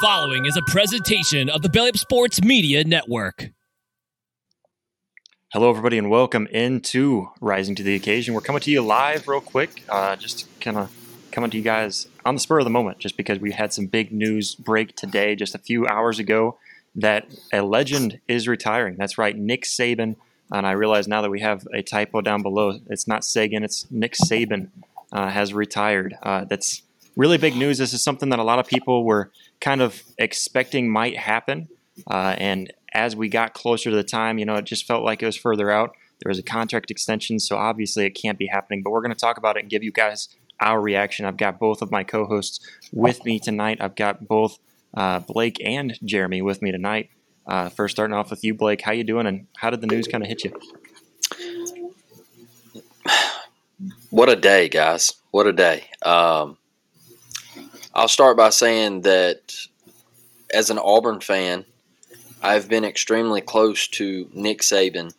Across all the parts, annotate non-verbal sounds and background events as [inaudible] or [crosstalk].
Following is a presentation of the Belly Up Sports Media Network. Hello, everybody, and welcome into Rising to the Occasion. We're coming to you live, real quick, uh, just kind of coming to you guys on the spur of the moment, just because we had some big news break today, just a few hours ago, that a legend is retiring. That's right, Nick Saban. And I realize now that we have a typo down below, it's not Sagan, it's Nick Saban uh, has retired. Uh, that's really big news. This is something that a lot of people were kind of expecting might happen. Uh, and as we got closer to the time, you know, it just felt like it was further out. There was a contract extension, so obviously it can't be happening. But we're going to talk about it and give you guys our reaction. I've got both of my co hosts with me tonight. I've got both uh, Blake and Jeremy with me tonight. Uh, first, starting off with you, Blake. How you doing, and how did the news kind of hit you? [sighs] What a day, guys! What a day. Um, I'll start by saying that as an Auburn fan, I've been extremely close to Nick Saban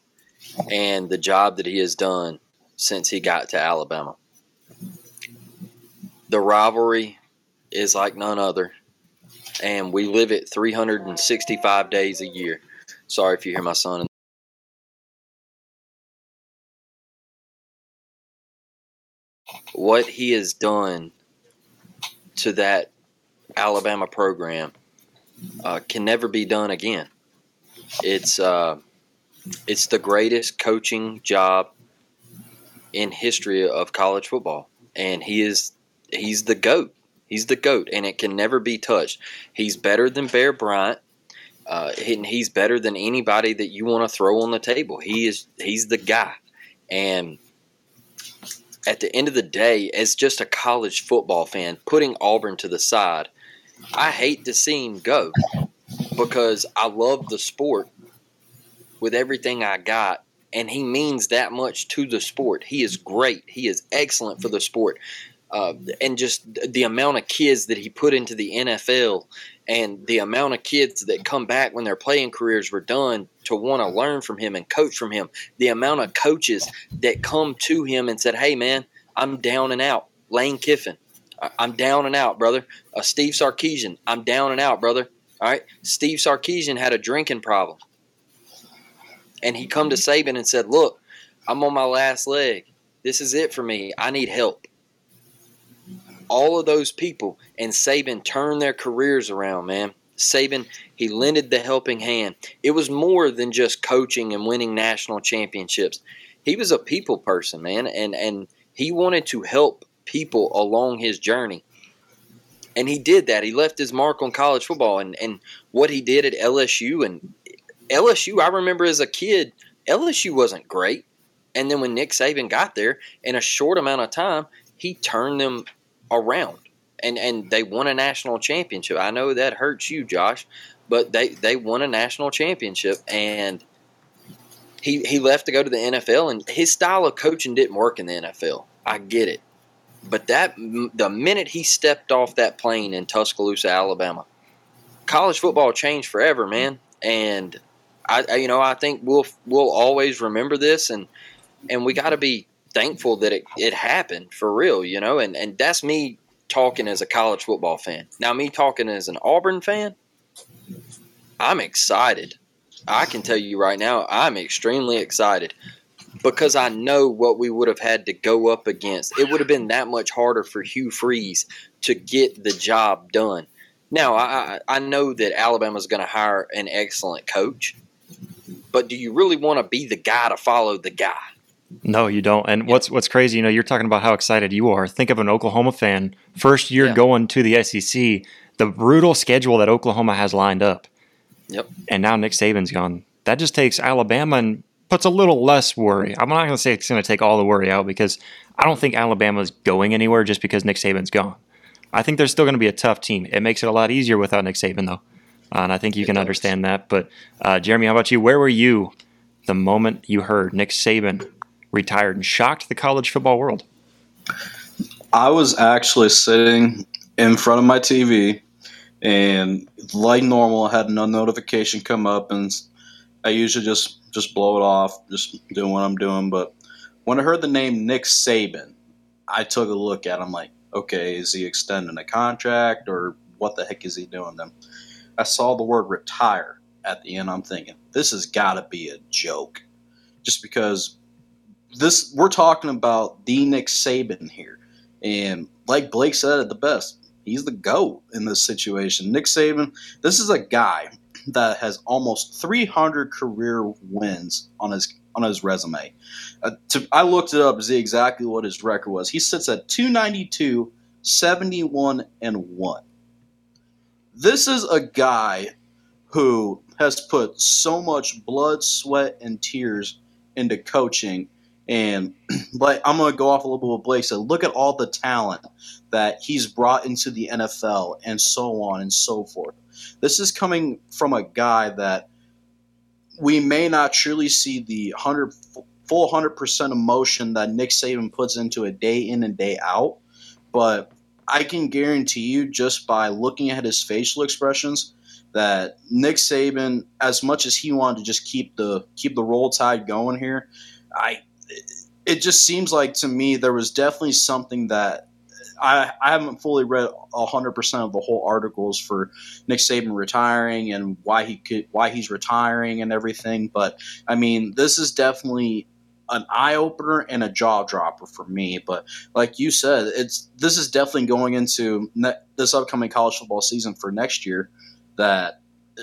and the job that he has done since he got to Alabama. The rivalry is like none other, and we live it 365 days a year. Sorry if you hear my son. What he has done to that Alabama program uh, can never be done again. It's uh, it's the greatest coaching job in history of college football, and he is he's the goat. He's the goat, and it can never be touched. He's better than Bear Bryant. Uh, and he's better than anybody that you want to throw on the table. He is he's the guy, and at the end of the day, as just a college football fan, putting Auburn to the side, I hate to see him go because I love the sport with everything I got, and he means that much to the sport. He is great. He is excellent for the sport. Uh, and just the amount of kids that he put into the NFL and the amount of kids that come back when their playing careers were done to want to learn from him and coach from him, the amount of coaches that come to him and said, Hey, man, I'm down and out. Lane Kiffin, I'm down and out, brother. Uh, Steve Sarkisian, I'm down and out, brother. All right. Steve Sarkisian had a drinking problem. And he come to Saban and said, Look, I'm on my last leg. This is it for me. I need help. All of those people and Saban turned their careers around, man. Saban, he lended the helping hand. It was more than just coaching and winning national championships. He was a people person, man, and and he wanted to help people along his journey. And he did that. He left his mark on college football and, and what he did at LSU. And LSU, I remember as a kid, LSU wasn't great. And then when Nick Saban got there, in a short amount of time, he turned them around. And, and they won a national championship. I know that hurts you, Josh, but they, they won a national championship. And he, he left to go to the NFL, and his style of coaching didn't work in the NFL. I get it. But that the minute he stepped off that plane in Tuscaloosa, Alabama, college football changed forever, man. And I, I you know, I think we'll we'll always remember this, and and we got to be thankful that it, it happened for real, you know. And and that's me talking as a college football fan. Now, me talking as an Auburn fan, I'm excited. I can tell you right now, I'm extremely excited because I know what we would have had to go up against. It would have been that much harder for Hugh Freeze to get the job done. Now, I, I know that Alabama's going to hire an excellent coach, but do you really want to be the guy to follow the guy? No, you don't. And yeah. what's what's crazy, you know, you're talking about how excited you are. Think of an Oklahoma fan, first year yeah. going to the SEC, the brutal schedule that Oklahoma has lined up. Yep. And now Nick Saban's gone. That just takes Alabama and puts a little less worry. I'm not going to say it's going to take all the worry out because I don't think Alabama's going anywhere just because Nick Saban's gone. I think they're still going to be a tough team. It makes it a lot easier without Nick Saban, though. Uh, and I think you it can does. understand that. But, uh, Jeremy, how about you? Where were you the moment you heard Nick Saban retired and shocked the college football world? I was actually sitting in front of my TV, and like normal, I had no notification come up, and I usually just just blow it off, just doing what I'm doing. But when I heard the name Nick Saban, I took a look at him like, okay, is he extending a contract or what the heck is he doing? Then I saw the word retire at the end. I'm thinking this has got to be a joke, just because this we're talking about the Nick Saban here, and like Blake said it the best, he's the goat in this situation. Nick Saban, this is a guy that has almost 300 career wins on his on his resume. Uh, to, I looked it up to see exactly what his record was. He sits at 292, 71 and 1. This is a guy who has put so much blood, sweat, and tears into coaching. And [clears throat] like I'm to go off a little bit with Blake said. Look at all the talent that he's brought into the NFL, and so on and so forth. This is coming from a guy that we may not truly see the hundred full hundred percent emotion that Nick Saban puts into a day in and day out, but I can guarantee you just by looking at his facial expressions that Nick Saban, as much as he wanted to just keep the keep the roll tide going here, I it just seems like to me there was definitely something that I, I haven't fully read hundred percent of the whole articles for Nick Saban retiring and why he could why he's retiring and everything. But I mean, this is definitely an eye opener and a jaw dropper for me. But like you said, it's this is definitely going into ne- this upcoming college football season for next year. That uh,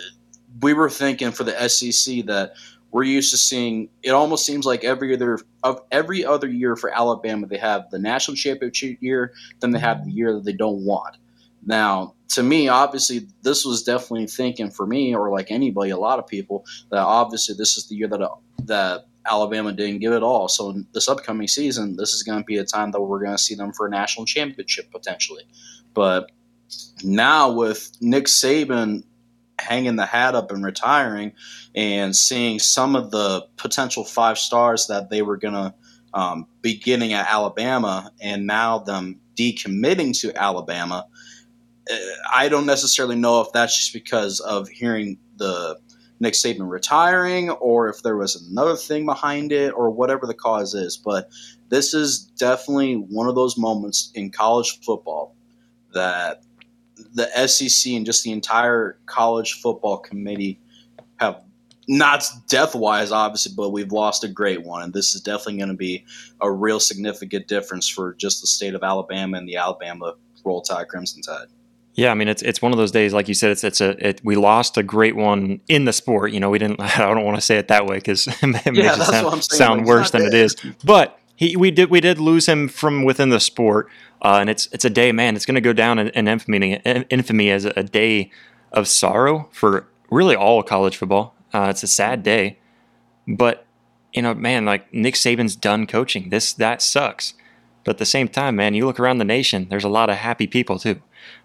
we were thinking for the SEC that we're used to seeing it almost seems like every other of every other year for Alabama they have the national championship year then they have the year that they don't want. Now, to me, obviously this was definitely thinking for me or like anybody, a lot of people that obviously this is the year that uh, that Alabama didn't give it all. So this upcoming season, this is going to be a time that we're going to see them for a national championship potentially. But now with Nick Saban hanging the hat up and retiring and seeing some of the potential five stars that they were going to um, beginning at Alabama and now them decommitting to Alabama. Uh, I don't necessarily know if that's just because of hearing the Nick Saban retiring or if there was another thing behind it or whatever the cause is. But this is definitely one of those moments in college football that the SEC and just the entire college football committee have not death wise, obviously, but we've lost a great one. And this is definitely going to be a real significant difference for just the state of Alabama and the Alabama Roll Tide Crimson Tide. Yeah, I mean it's it's one of those days, like you said, it's it's a it, we lost a great one in the sport. You know, we didn't. [laughs] I don't want to say it that way because [laughs] it makes yeah, it sound, sound worse than it is. But he we did we did lose him from within the sport. Uh, and it's it's a day, man. It's going to go down in, in, infamy, infamy as a day of sorrow for really all college football. Uh, it's a sad day, but you know, man, like Nick Saban's done coaching. This that sucks, but at the same time, man, you look around the nation. There's a lot of happy people too.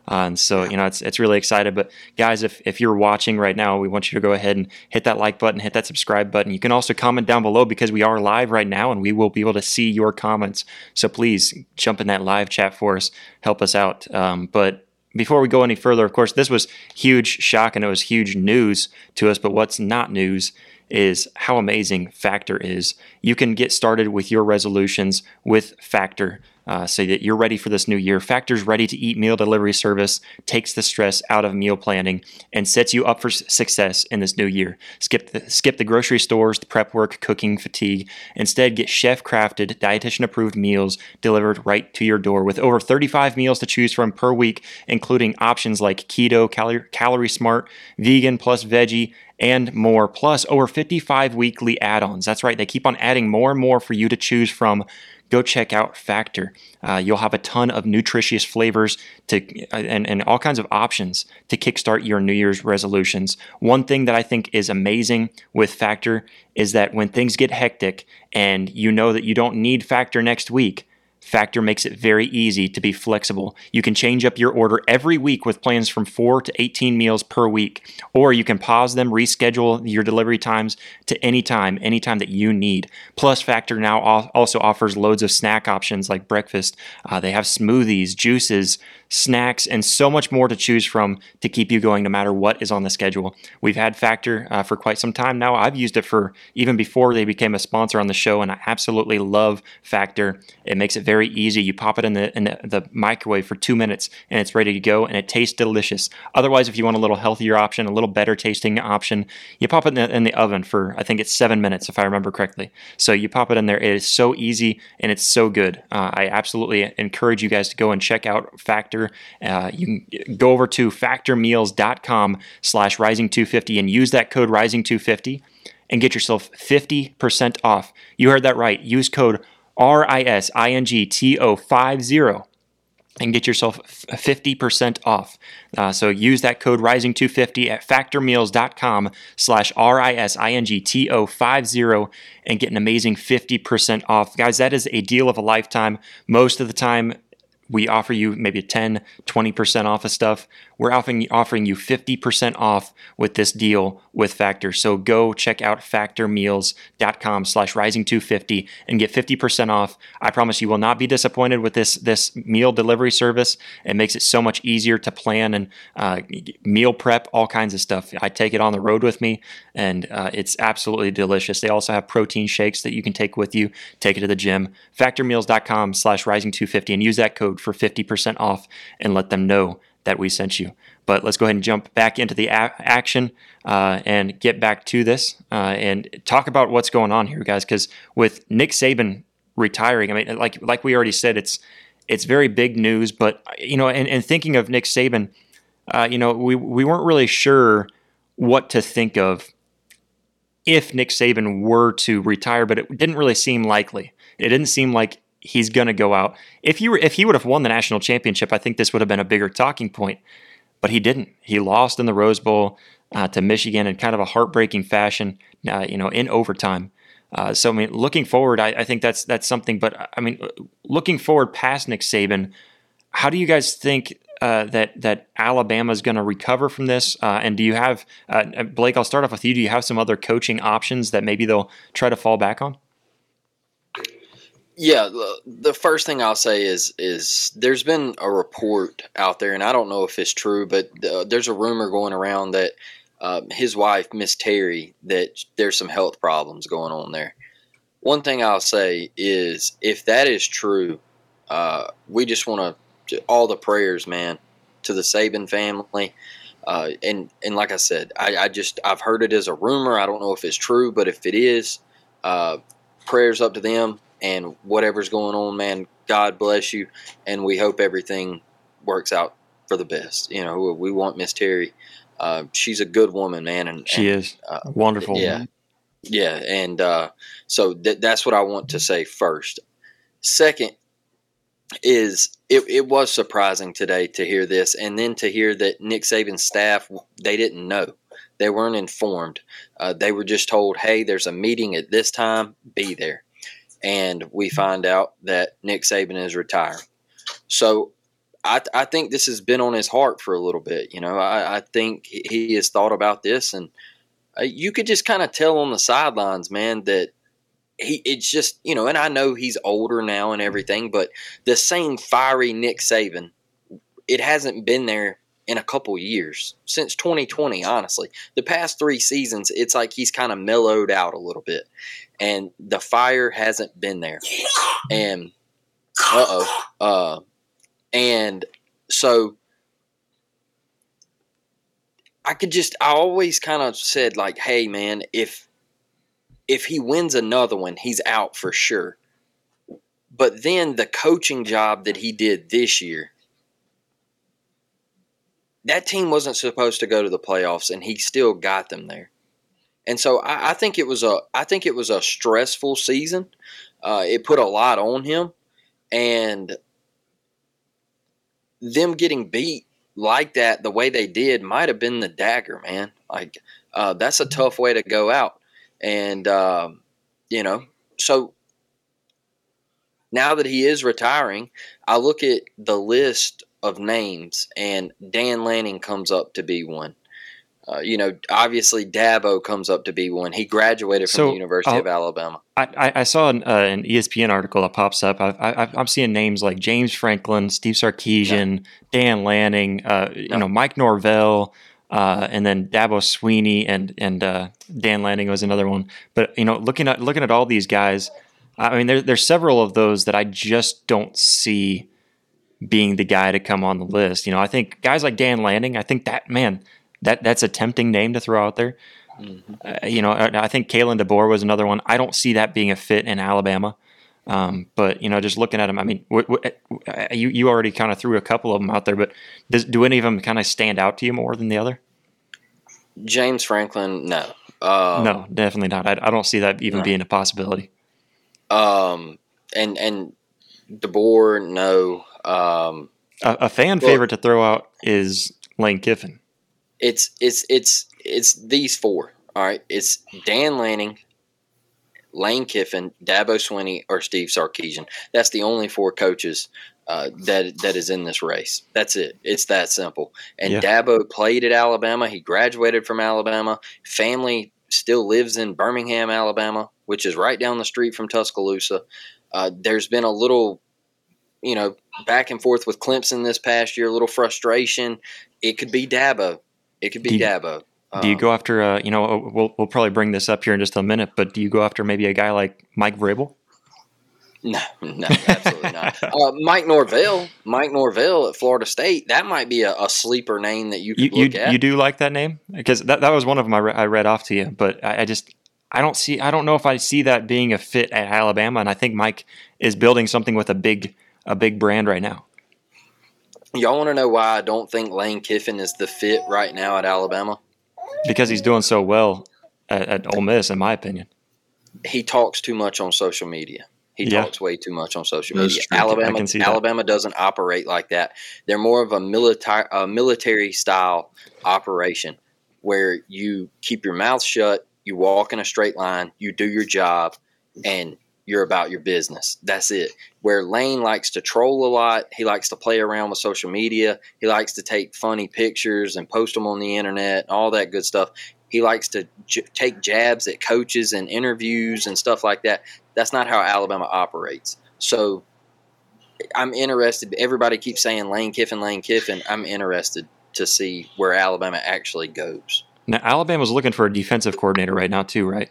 Uh, and so, you know, it's it's really excited. But guys, if if you're watching right now, we want you to go ahead and hit that like button, hit that subscribe button. You can also comment down below because we are live right now, and we will be able to see your comments. So please jump in that live chat for us, help us out. Um, but before we go any further, of course, this was huge shock and it was huge news to us. But what's not news is how amazing Factor is. You can get started with your resolutions with Factor uh, so that you're ready for this new year. Factor's ready to eat meal delivery service takes the stress out of meal planning and sets you up for success in this new year. Skip the, skip the grocery stores, the prep work, cooking fatigue. Instead, get chef crafted, dietitian approved meals delivered right to your door with over 35 meals to choose from per week, including options like keto, calorie, calorie smart, vegan plus veggie, and more, plus over 55 weekly add ons. That's right, they keep on adding more and more for you to choose from go check out Factor. Uh, you'll have a ton of nutritious flavors to uh, and, and all kinds of options to kickstart your New Year's resolutions. One thing that I think is amazing with Factor is that when things get hectic and you know that you don't need Factor next week, Factor makes it very easy to be flexible. You can change up your order every week with plans from 4 to 18 meals per week, or you can pause them, reschedule your delivery times to any time, anytime that you need. Plus, Factor now also offers loads of snack options like breakfast. Uh, they have smoothies, juices, snacks, and so much more to choose from to keep you going no matter what is on the schedule. We've had Factor uh, for quite some time now. I've used it for even before they became a sponsor on the show, and I absolutely love Factor. It makes it very easy. You pop it in the in the, the microwave for two minutes, and it's ready to go, and it tastes delicious. Otherwise, if you want a little healthier option, a little better tasting option, you pop it in the, in the oven for I think it's seven minutes if I remember correctly. So you pop it in there. It is so easy and it's so good. Uh, I absolutely encourage you guys to go and check out Factor. Uh, you can go over to factormeals.com slash rising250 and use that code rising250 and get yourself 50% off. You heard that right. Use code R-I-S-I-N-G-T-O-50 and get yourself 50% off. Uh, so use that code rising250 at factormeals.com slash R-I-S-I-N-G-T-O-50 and get an amazing 50% off. Guys, that is a deal of a lifetime. Most of the time, we offer you maybe 10, 20% off of stuff. We're offering, offering you 50% off with this deal with Factor. So go check out factormeals.com slash rising250 and get 50% off. I promise you will not be disappointed with this, this meal delivery service. It makes it so much easier to plan and uh, meal prep, all kinds of stuff. I take it on the road with me and uh, it's absolutely delicious. They also have protein shakes that you can take with you, take it to the gym. Factormeals.com slash rising250 and use that code for 50% off and let them know that we sent you. But let's go ahead and jump back into the a- action uh, and get back to this uh, and talk about what's going on here, guys. Because with Nick Saban retiring, I mean, like like we already said, it's it's very big news. But you know, and, and thinking of Nick Saban, uh, you know, we we weren't really sure what to think of if Nick Saban were to retire, but it didn't really seem likely. It didn't seem like he's going to go out. If he were, if he would have won the national championship, I think this would have been a bigger talking point. But he didn't. He lost in the Rose Bowl uh, to Michigan in kind of a heartbreaking fashion. Uh, you know, in overtime. Uh, so I mean, looking forward, I, I, think that's that's something. But I mean, looking forward past Nick Saban, how do you guys think uh, that that Alabama is going to recover from this? Uh, and do you have uh, Blake? I'll start off with you. Do you have some other coaching options that maybe they'll try to fall back on? Yeah, the first thing I'll say is is there's been a report out there, and I don't know if it's true, but uh, there's a rumor going around that uh, his wife, Miss Terry, that there's some health problems going on there. One thing I'll say is if that is true, uh, we just want to all the prayers, man, to the Saban family. Uh, and and like I said, I, I, just I've heard it as a rumor. I don't know if it's true, but if it is, uh, prayers up to them and whatever's going on, man, God bless you, and we hope everything works out for the best. You know, we want Miss Terry. Uh, she's a good woman, man, and she and, is uh, wonderful. Yeah, woman. yeah, and uh, so th- that's what I want to say first. Second is it, it was surprising today to hear this, and then to hear that Nick Saban's staff they didn't know. They weren't informed. Uh, they were just told, "Hey, there's a meeting at this time. Be there." And we find out that Nick Saban is retired. So I, I think this has been on his heart for a little bit. You know, I, I think he has thought about this, and uh, you could just kind of tell on the sidelines, man, that he it's just you know, and I know he's older now and everything, but the same fiery Nick Saban, it hasn't been there in a couple years since 2020 honestly the past three seasons it's like he's kind of mellowed out a little bit and the fire hasn't been there. And uh-oh. Uh and so I could just I always kind of said like, "Hey man, if if he wins another one, he's out for sure." But then the coaching job that he did this year, that team wasn't supposed to go to the playoffs, and he still got them there. And so I, I, think it was a I think it was a stressful season. Uh, it put a lot on him, and them getting beat like that the way they did might have been the dagger, man. Like uh, that's a tough way to go out, and um, you know so. Now that he is retiring, I look at the list of names, and Dan Lanning comes up to be one. Uh, you know, obviously Dabo comes up to be one. He graduated from so, the University uh, of Alabama. I, I saw an, uh, an, ESPN article that pops up. I, am seeing names like James Franklin, Steve Sarkisian, yeah. Dan Lanning, uh, you know, Mike Norvell, uh, and then Dabo Sweeney and and Dan Lanning was another one. But you know, looking at looking at all these guys, I mean, there, there's several of those that I just don't see being the guy to come on the list. You know, I think guys like Dan Lanning, I think that man, that that's a tempting name to throw out there. Mm-hmm. Uh, you know, I think Kalen DeBoer was another one. I don't see that being a fit in Alabama. Um, but you know, just looking at them, I mean, w- w- uh, you you already kind of threw a couple of them out there, but does, do any of them kind of stand out to you more than the other? James Franklin, no, um, no, definitely not. I, I, don't see that even no. being a possibility. Um, and and DeBoer, no. Um, a, a fan well, favorite to throw out is Lane Kiffin. It's it's it's it's these four. All right, it's Dan Lanning, Lane Kiffin, Dabo Swinney, or Steve Sarkisian. That's the only four coaches uh, that that is in this race. That's it. It's that simple. And yeah. Dabo played at Alabama. He graduated from Alabama. Family still lives in Birmingham, Alabama, which is right down the street from Tuscaloosa. Uh, there's been a little, you know, back and forth with Clemson this past year. A little frustration. It could be Dabo. It could be do Dabo. Do you go after, uh, you know, we'll, we'll probably bring this up here in just a minute, but do you go after maybe a guy like Mike Vrabel? No, [laughs] no, absolutely not. Uh, Mike Norvell, Mike Norvell at Florida State, that might be a, a sleeper name that you could you, look you, at. You do like that name because that, that was one of them I, re- I read off to you, but I, I, just I don't see I don't know if I see that being a fit at Alabama, and I think Mike is building something with a big a big brand right now. Y'all want to know why I don't think Lane Kiffin is the fit right now at Alabama? Because he's doing so well at, at Ole Miss, in my opinion. He talks too much on social media. He yeah. talks way too much on social media. Alabama, Alabama doesn't operate like that. They're more of a military, a military style operation where you keep your mouth shut, you walk in a straight line, you do your job, and you're about your business. That's it. Where Lane likes to troll a lot, he likes to play around with social media, he likes to take funny pictures and post them on the internet, all that good stuff. He likes to j- take jabs at coaches and interviews and stuff like that. That's not how Alabama operates. So I'm interested. Everybody keeps saying Lane Kiffin, Lane Kiffin. I'm interested to see where Alabama actually goes. Now, Alabama's looking for a defensive coordinator right now, too, right?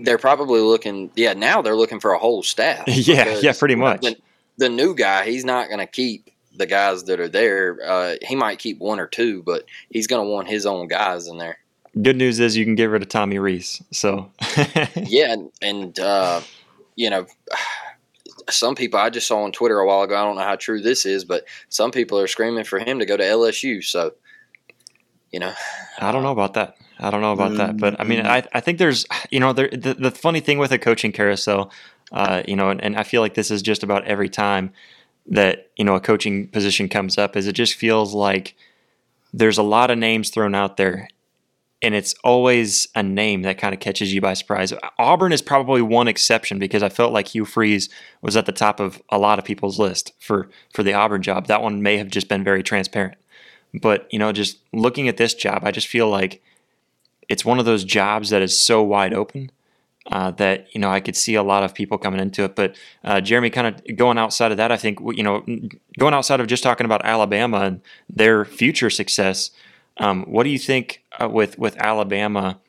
They're probably looking. Yeah, now they're looking for a whole staff. [laughs] yeah, yeah, pretty much. The, the new guy, he's not going to keep the guys that are there. Uh, he might keep one or two, but he's going to want his own guys in there. Good news is you can get rid of Tommy Rees. So [laughs] yeah, and, and uh, you know, [sighs] some people I just saw on Twitter a while ago. I don't know how true this is, but some people are screaming for him to go to LSU. So you know, I don't know about that. I don't know about mm-hmm. that, but I mean, I, I think there's, you know, there, the, the funny thing with a coaching carousel, uh, you know, and, and I feel like this is just about every time that, you know, a coaching position comes up is it just feels like there's a lot of names thrown out there and it's always a name that kind of catches you by surprise. Auburn is probably one exception because I felt like Hugh Freeze was at the top of a lot of people's list for for the Auburn job. That one may have just been very transparent. But, you know, just looking at this job, I just feel like it's one of those jobs that is so wide open uh, that you know I could see a lot of people coming into it. But uh, Jeremy, kind of going outside of that, I think you know going outside of just talking about Alabama and their future success. Um, what do you think uh, with with Alabama?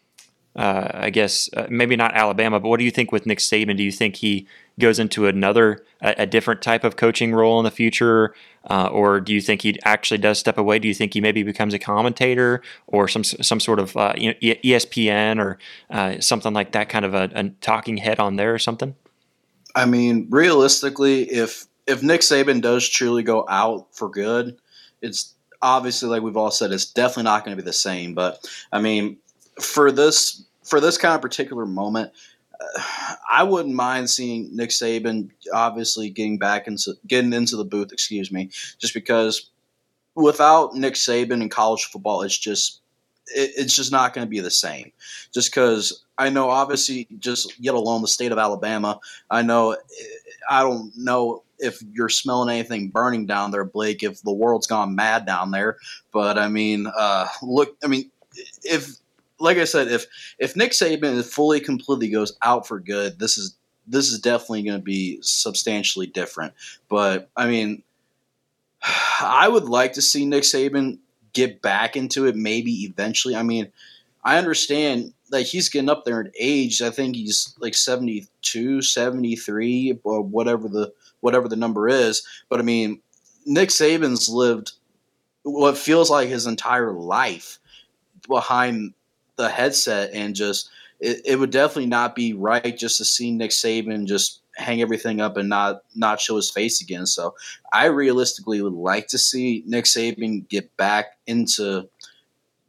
Uh, I guess uh, maybe not Alabama, but what do you think with Nick Saban? Do you think he goes into another a, a different type of coaching role in the future, uh, or do you think he actually does step away? Do you think he maybe becomes a commentator or some some sort of uh, you know, ESPN or uh, something like that, kind of a, a, talking head on there or something? I mean, realistically, if if Nick Saban does truly go out for good, it's obviously like we've all said, it's definitely not going to be the same. But I mean, for this for this kind of particular moment, I wouldn't mind seeing Nick Saban obviously getting back into getting into the booth. Excuse me, just because without Nick Saban in college football, it's just it, it's just not going to be the same. Just because I know, obviously, just yet alone the state of Alabama, I know. I don't know if you're smelling anything burning down there, Blake. If the world's gone mad down there, but I mean, uh, look, I mean, if like I said, if if Nick Saban fully completely goes out for good, this is this is definitely going to be substantially different. But I mean, [sighs] I would like to see Nick Saban get back into it, maybe eventually. I mean, I understand that he's getting up there in age. I think he's like 72, 73, or whatever the whatever the number is. But I mean, Nick Saban's lived what feels like his entire life behind the headset and just it, it would definitely not be right just to see Nick Saban just hang everything up and not not show his face again. So I realistically would like to see Nick Saban get back into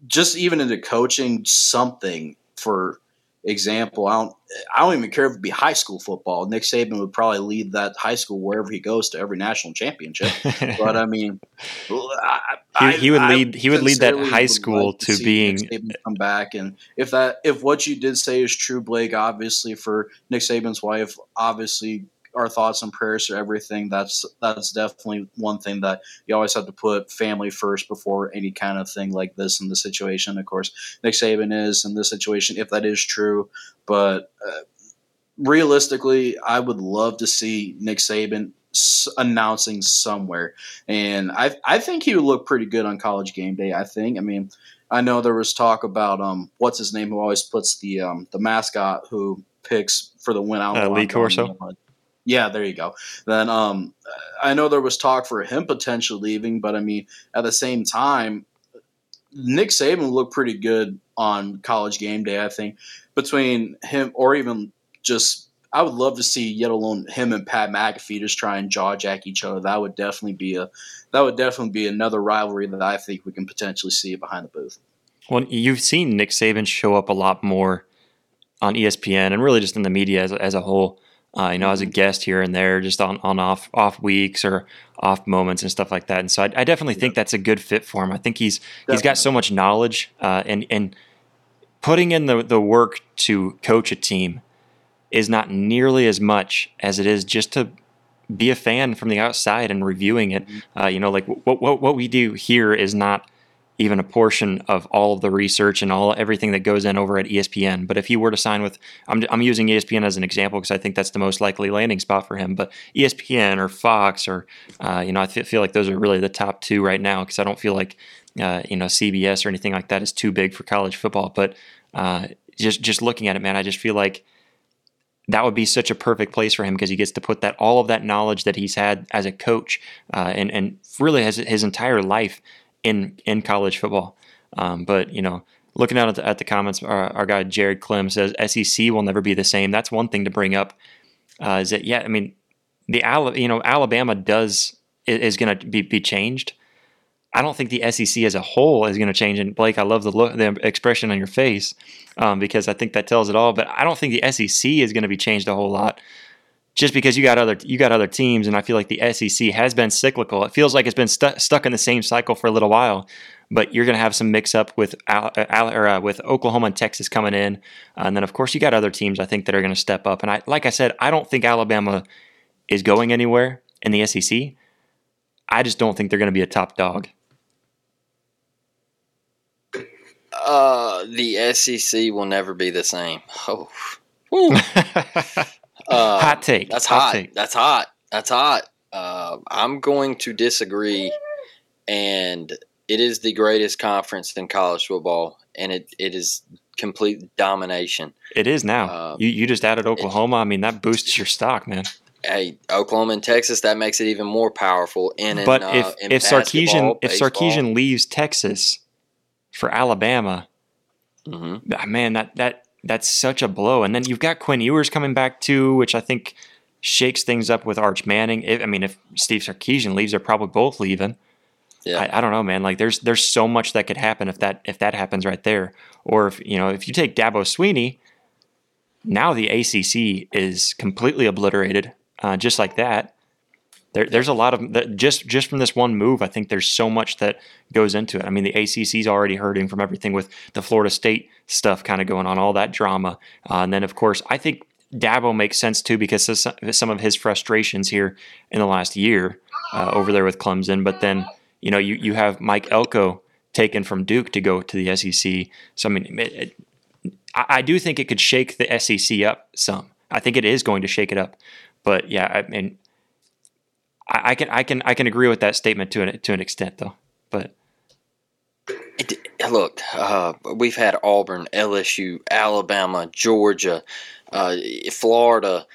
just even into coaching something for example, I don't I don't even care if it be high school football. Nick Saban would probably lead that high school wherever he goes to every national championship. [laughs] but I mean, I, he, he, would lead he would lead that high school like to, to being come back. And if that if what you did say is true, Blake, obviously for Nick Saban's wife, obviously our thoughts and prayers for everything. That's that's definitely one thing that you always have to put family first before any kind of thing like this in the situation. Of course, Nick Saban is in this situation if that is true, but uh, realistically, I would love to see Nick Saban announcing somewhere, and I I think he would look pretty good on College Game Day. I think. I mean. I know there was talk about um, what's his name who always puts the um, the mascot who picks for the win. out. uh, Lee Corso. Yeah, there you go. Then um, I know there was talk for him potentially leaving, but I mean, at the same time, Nick Saban looked pretty good on College Game Day. I think between him or even just, I would love to see yet alone him and Pat McAfee just try and jaw jack each other. That would definitely be a that would definitely be another rivalry that I think we can potentially see behind the booth. Well, you've seen Nick Saban show up a lot more on ESPN and really just in the media as, as a whole uh, you know, as a guest here and there, just on, on off off weeks or off moments and stuff like that. And so I, I definitely think that's a good fit for him. I think he's definitely. he's got so much knowledge uh, and and putting in the the work to coach a team is not nearly as much as it is just to be a fan from the outside and reviewing it. Mm-hmm. Uh, you know, like what, what what we do here is not even a portion of all of the research and all everything that goes in over at ESPN. But if he were to sign with, I'm, I'm using ESPN as an example because I think that's the most likely landing spot for him. But ESPN or Fox or uh, you know, I feel like those are really the top two right now because I don't feel like uh, you know CBS or anything like that is too big for college football. But uh, just just looking at it, man, I just feel like that would be such a perfect place for him because he gets to put that all of that knowledge that he's had as a coach uh, and and really his entire life in in college football. Um, but you know, looking out at the, at the comments, our, our, guy Jared Clem says SEC will never be the same. That's one thing to bring up. Uh, is that yeah? I mean, the you know Alabama does is going to be, be changed. I don't think the SEC as a whole is going to change. And Blake, I love the look, the expression on your face um, because I think that tells it all. But I don't think the SEC is going to be changed a whole lot just because you got other you got other teams, and I feel like the SEC has been cyclical. It feels like it's been stu- stuck in the same cycle for a little while. But you're going to have some mix up with Al- Al- or, uh, with Oklahoma and Texas coming in, uh, and then of course you got other teams I think that are going to step up. And I, like I said, I don't think Alabama is going anywhere in the SEC. I just don't think they're going to be a top dog. Uh, the SEC will never be the same. Oh. [laughs] [laughs] [laughs] Uh, hot take. That's hot. hot. Take. That's hot. That's hot. Uh, I'm going to disagree, and it is the greatest conference in college football, and it, it is complete domination. It is now. Uh, you you just added Oklahoma. I mean, that boosts your stock, man. Hey, Oklahoma and Texas, that makes it even more powerful. In but in, if uh, if Sarkisian if Sarkisian leaves Texas for Alabama, mm-hmm. Ah, man, that that that's such a blow. And then you've got Quinn Ewers coming back too, which I think shakes things up with Arch Manning. If, I mean, if Steve Sarkisian leaves, they're probably both leaving. Yeah. I, I, don't know, man. Like there's there's so much that could happen if that if that happens right there. Or if you know if you take Dabo Sweeney, now the ACC is completely obliterated, uh, just like that there, there's a lot of just just from this one move. I think there's so much that goes into it. I mean, the ACC's already hurting from everything with the Florida State stuff kind of going on, all that drama, uh, and then of course I think Dabo makes sense too because of some of his frustrations here in the last year uh, over there with Clemson. But then you know you you have Mike Elko taken from Duke to go to the SEC. So I mean, it, it, I, I do think it could shake the SEC up some. I think it is going to shake it up. But yeah, I mean, I, can I can I can agree with that statement to an to an extent though, but it, look, uh, we've had Auburn, LSU, Alabama, Georgia, uh, Florida.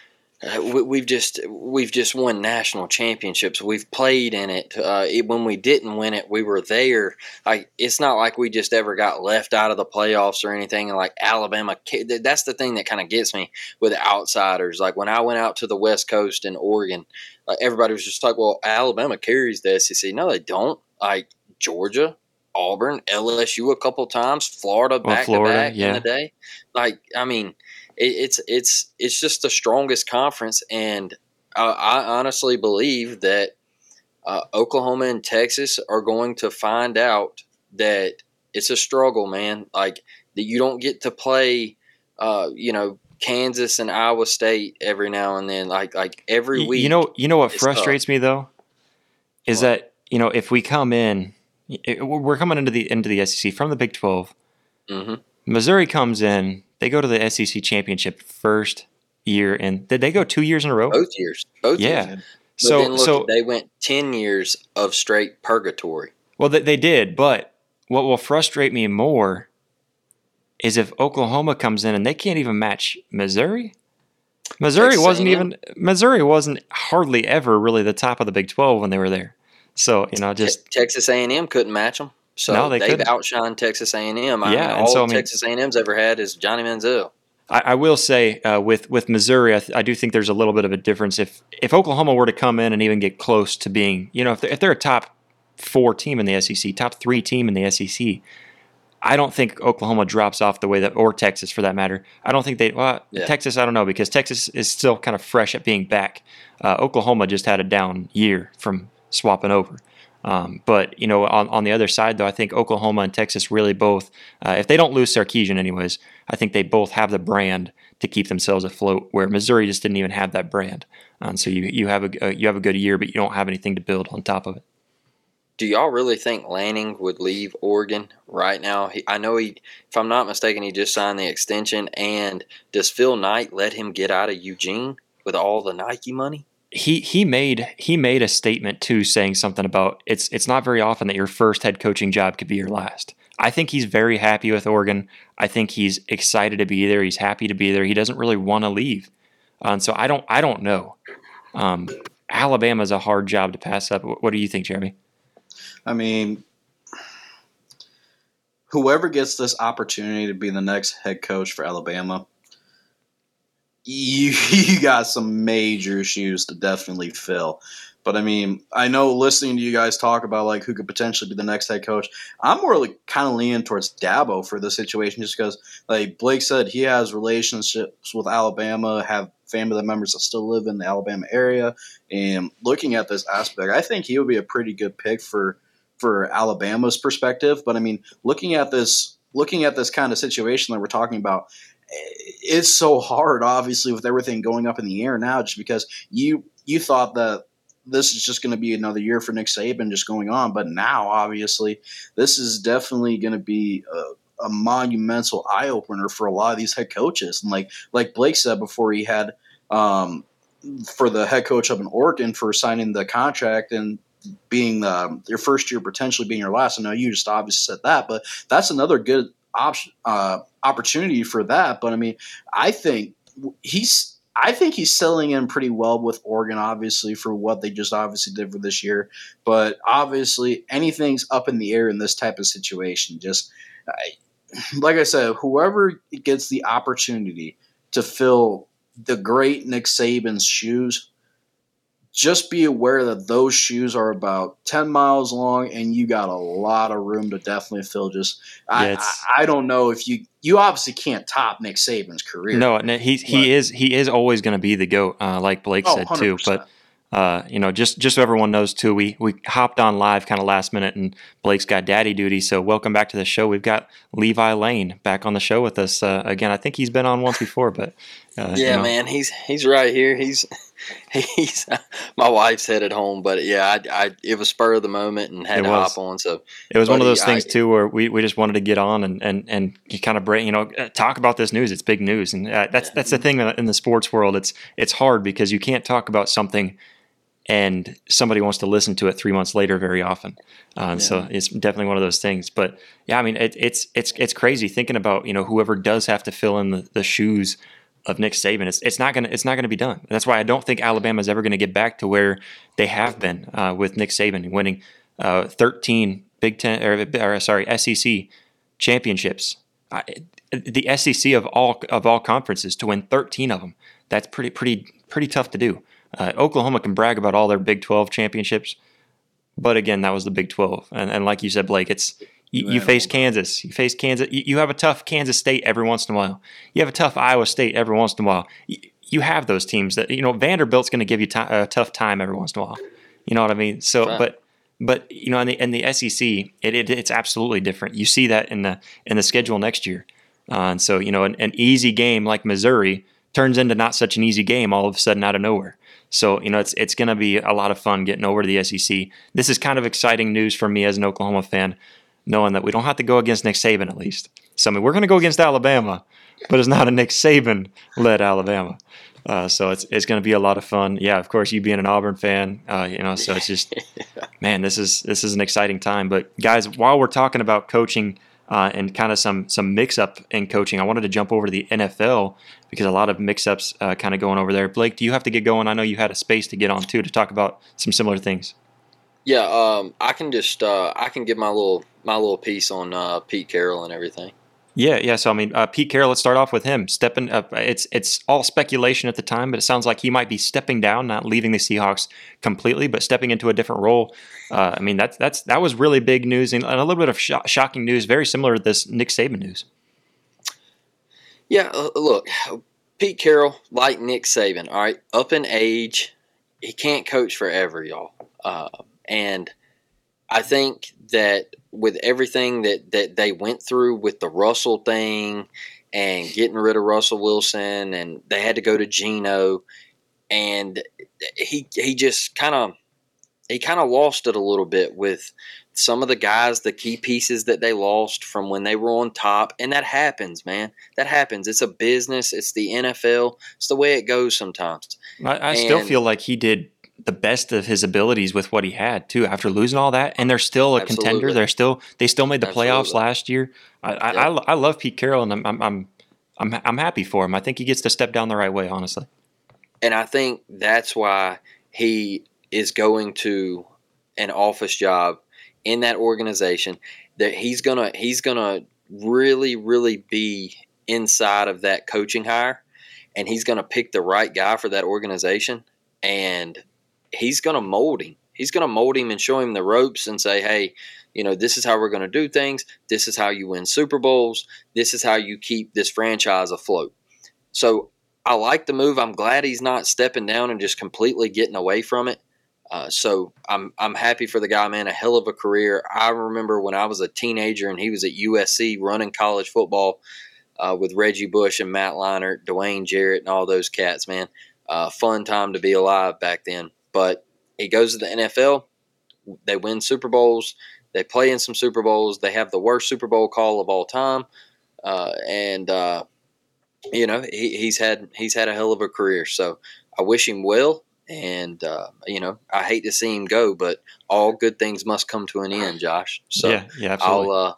Uh, we, we've just we've just won national championships. We've played in it. Uh, it. When we didn't win it, we were there. Like it's not like we just ever got left out of the playoffs or anything. And like Alabama, that's the thing that kind of gets me with outsiders. Like when I went out to the West Coast in Oregon, like everybody was just like, "Well, Alabama carries the SEC." No, they don't. Like Georgia, Auburn, LSU a couple times, Florida back well, Florida, to back yeah. in the day. Like, I mean, it, it's it's it's just the strongest conference, and I, I honestly believe that uh, Oklahoma and Texas are going to find out that it's a struggle, man. Like that you don't get to play, uh, you know, Kansas and Iowa State every now and then. Like like every week. You know, you know what frustrates tough. me though, is what? that you know if we come in we're coming into the into the SEC from the Big 12 mm-hmm. Missouri comes in. They go to the SEC championship first year, and did they go two years in a row? Both years. Both yeah. Years. So look, so they went ten years of straight purgatory. Well, they, they did, but what will frustrate me more is if Oklahoma comes in and they can't even match Missouri. Missouri wasn't even Missouri wasn't hardly ever really the top of the Big Twelve when they were there. So you know, just Texas A and M couldn't match them. So no, they they've couldn't. outshined Texas A and M. Yeah, mean, all so, I mean, Texas A and M's ever had is Johnny Manziel. I, I will say uh, with with Missouri, I, th- I, do think there's a little bit of a difference. If if Oklahoma were to come in and even get close to being, you know, if they're, if they're a top four team in the SEC, top three team in the SEC, I don't think Oklahoma drops off the way that, or Texas for that matter. I don't think they. Well, yeah. Texas, I don't know because Texas is still kind of fresh at being back. Uh, Oklahoma just had a down year from swapping over. Um, but you know, on, on the other side, though, I think Oklahoma and Texas really both, uh, if they don't lose Sarkisian, anyways, I think they both have the brand to keep themselves afloat. Where Missouri just didn't even have that brand, um, so you you have a uh, you have a good year, but you don't have anything to build on top of it. Do y'all really think Lanning would leave Oregon right now? He, I know he, if I'm not mistaken, he just signed the extension. And does Phil Knight let him get out of Eugene with all the Nike money? He he made he made a statement too saying something about it's it's not very often that your first head coaching job could be your last. I think he's very happy with Oregon. I think he's excited to be there. He's happy to be there. He doesn't really want to leave. Um, so I don't I don't know. Um, Alabama's a hard job to pass up. What do you think, Jeremy? I mean, whoever gets this opportunity to be the next head coach for Alabama, you [laughs] you got some major shoes to definitely fill. But I mean, I know listening to you guys talk about like who could potentially be the next head coach, I'm more like kind of leaning towards Dabo for the situation, just because like Blake said, he has relationships with Alabama, have family members that still live in the Alabama area, and looking at this aspect, I think he would be a pretty good pick for for Alabama's perspective. But I mean, looking at this, looking at this kind of situation that we're talking about, it's so hard, obviously, with everything going up in the air now, just because you you thought that this is just going to be another year for Nick Saban just going on, but now obviously this is definitely going to be a, a monumental eye opener for a lot of these head coaches. And like like Blake said before, he had um, for the head coach up in Oregon for signing the contract and being the, your first year potentially being your last. I know you just obviously said that, but that's another good uh, opportunity for that. But I mean, I think he's I think he's selling in pretty well with Oregon, obviously, for what they just obviously did for this year. But obviously, anything's up in the air in this type of situation. Just like I said, whoever gets the opportunity to fill the great Nick Saban's shoes just be aware that those shoes are about 10 miles long and you got a lot of room to definitely fill just yeah, I, I, I, don't know if you you obviously can't top Nick Saban's career. No, he he is he is always going to be the goat uh, like Blake oh, said 100%. too, but uh, you know, just just so everyone knows too, we we hopped on live kind of last minute, and Blake's got daddy duty. So welcome back to the show. We've got Levi Lane back on the show with us uh, again. I think he's been on once before, but uh, [laughs] yeah, you know. man, he's he's right here. He's [laughs] he's my wife's headed home, but yeah, I, I it was spur of the moment and had it to was. hop on. So it was one of those things I, too where we, we just wanted to get on and and and kind of break, you know, uh, talk about this news. It's big news, and uh, that's that's the thing in the sports world. It's it's hard because you can't talk about something and somebody wants to listen to it three months later very often. Uh, So it's definitely one of those things. But yeah, I mean, it, it's it's it's crazy thinking about you know whoever does have to fill in the, the shoes of Nick Saban. It's it's not gonna it's not gonna be done. That's why I don't think Alabama's ever going to get back to where they have been uh, with Nick Saban winning uh, 13 Big Ten or, or sorry SEC championships. I, the SEC of all of all conferences to win 13 of them. That's pretty pretty pretty tough to do. Uh, Oklahoma can brag about all their Big 12 championships, but again, that was the Big 12. And, and like you said, Blake, it's you, you face Kansas, you face Kansas. You, you have a tough Kansas State every once in a while. You have a tough Iowa State every once in a while. You, you have those teams that you know Vanderbilt's going to give you ti- a tough time every once in a while. You know what I mean? So, Right. but but you know, in the in the SEC, it, it it's absolutely different. You see that in the in the schedule next year. Uh, and so, you know, an, an easy game like Missouri turns into not such an easy game all of a sudden out of nowhere. So, you know, it's it's going to be a lot of fun getting over to the SEC. This is kind of exciting news for me as an Oklahoma fan, knowing that we don't have to go against Nick Saban at least. So, I mean, we're going to go against Alabama, but it's not a Nick Saban led Alabama. Uh, so it's it's going to be a lot of fun. Yeah, of course, you being an Auburn fan, uh, you know, so it's just [laughs] man, this is this is an exciting time. But guys, while we're talking about coaching uh, and kind of some some mix up in coaching, I wanted to jump over to the NFL because a lot of mix ups uh, kind of going over there. Blake, do you have to get going? I know you had a space to get on too to talk about some similar things. Yeah, um, I can just uh, I can give my little my little piece on uh, Pete Carroll and everything. Yeah, yeah. So I mean, uh, Pete Carroll. Let's start off with him stepping up. It's it's all speculation at the time, but it sounds like he might be stepping down, not leaving the Seahawks completely, but stepping into a different role. Uh, I mean, that's that's that was really big news and a little bit of sho- shocking news, very similar to this Nick Saban news. Yeah, uh, look, Pete Carroll, like Nick Saban, all right, up in age, he can't coach forever, y'all. And I think that with everything that, that they went through with the Russell thing and getting rid of Russell Wilson, and they had to go to Geno, and he he just kind of he kind of lost it a little bit with some of the guys, the key pieces that they lost from when they were on top, and that happens, man. That happens. It's a business. It's the NFL. It's the way it goes sometimes. I, I still feel like he did the best of his abilities with what he had too. After losing all that, and they're still a contender. They're still they still made the playoffs last year. I I, I, I love Pete Carroll, and I'm I'm, I'm I'm I'm happy for him. I think he gets to step down the right way. Honestly, And I think that's why he is going to an office job in that organization that he's gonna he's gonna really really be inside of that coaching hire and he's gonna pick the right guy for that organization and he's gonna mold him he's gonna mold him and show him the ropes and say hey you know this is how we're gonna do things this is how you win super bowls this is how you keep this franchise afloat so I like the move. I'm glad he's not stepping down and just completely getting away from it. Uh, so I'm I'm happy for the guy, man. A hell of a career. I remember when I was a teenager and he was at USC running college football uh, with Reggie Bush and Matt Leinart, Dwayne Jarrett, and all those cats, man. Uh, fun time to be alive back then. But he goes to the NFL. They win Super Bowls. They play in some Super Bowls. They have the worst Super Bowl call of all time. Uh, and uh, you know he, he's had he's had a hell of a career so i wish him well and uh, you know i hate to see him go but all good things must come to an end josh so yeah, yeah, absolutely. i'll uh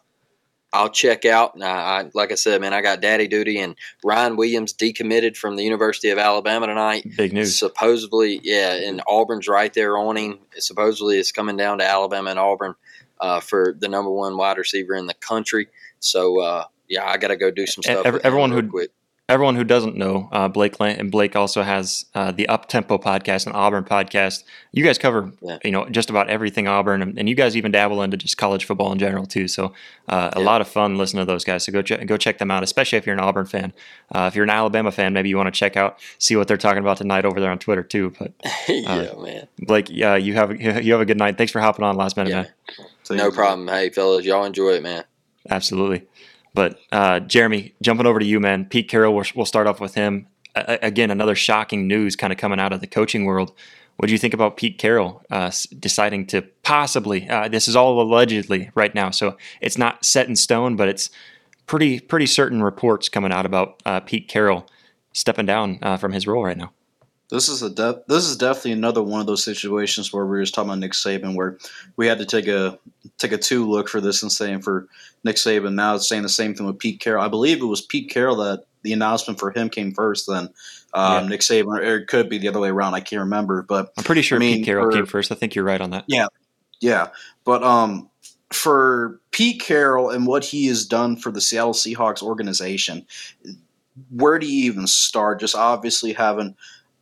I'll check out. I, I, like I said, man, I got daddy duty, and Ryan Williams decommitted from the University of Alabama tonight. Big news. Supposedly, yeah, and Auburn's right there on him. Supposedly, it's coming down to Alabama and Auburn uh, for the number one wide receiver in the country. So, uh, yeah, I got to go do some stuff. ev- with him everyone who- quick. Everyone who doesn't know, uh, Blake Lan- and Blake also has uh, the Up Tempo podcast and Auburn podcast. You guys cover, Yeah. you know, just about everything Auburn, and, and you guys even dabble into just college football in general too. So uh, a Yeah. lot of fun listening to those guys. So go ch- go check them out, especially if you're an Auburn fan. Uh, if you're an Alabama fan, maybe you want to check out see what they're talking about tonight over there on Twitter too. But [laughs] yeah, man. Blake, yeah, you have you have a good night. Thanks for hopping on last minute, Yeah. man. No problem. Hey, fellas, y'all enjoy it, man. Absolutely. But uh, Jeremy, jumping over to you, man. Pete Carroll, we'll, we'll start off with him. Again, another shocking news kind of coming out of the coaching world. What do you think about Pete Carroll uh, deciding to possibly? Uh, this is all allegedly right now, so it's not set in stone, but it's pretty pretty certain reports coming out about uh, Pete Carroll stepping down uh, from his role right now. This is a de- this is definitely another one of those situations where we were just talking about Nick Saban, where we had to take a take a two look for this and saying for Nick Saban. Now it's saying the same thing with Pete Carroll. I believe it was Pete Carroll that the announcement for him came first. Then um, Yeah. Nick Saban, or it could be the other way around. I can't remember, but I'm pretty sure I mean, Pete Carroll for- came first. I think you're right on that. Yeah, yeah, but um, for Pete Carroll and what he has done for the Seattle Seahawks organization, where do you even start? Just obviously having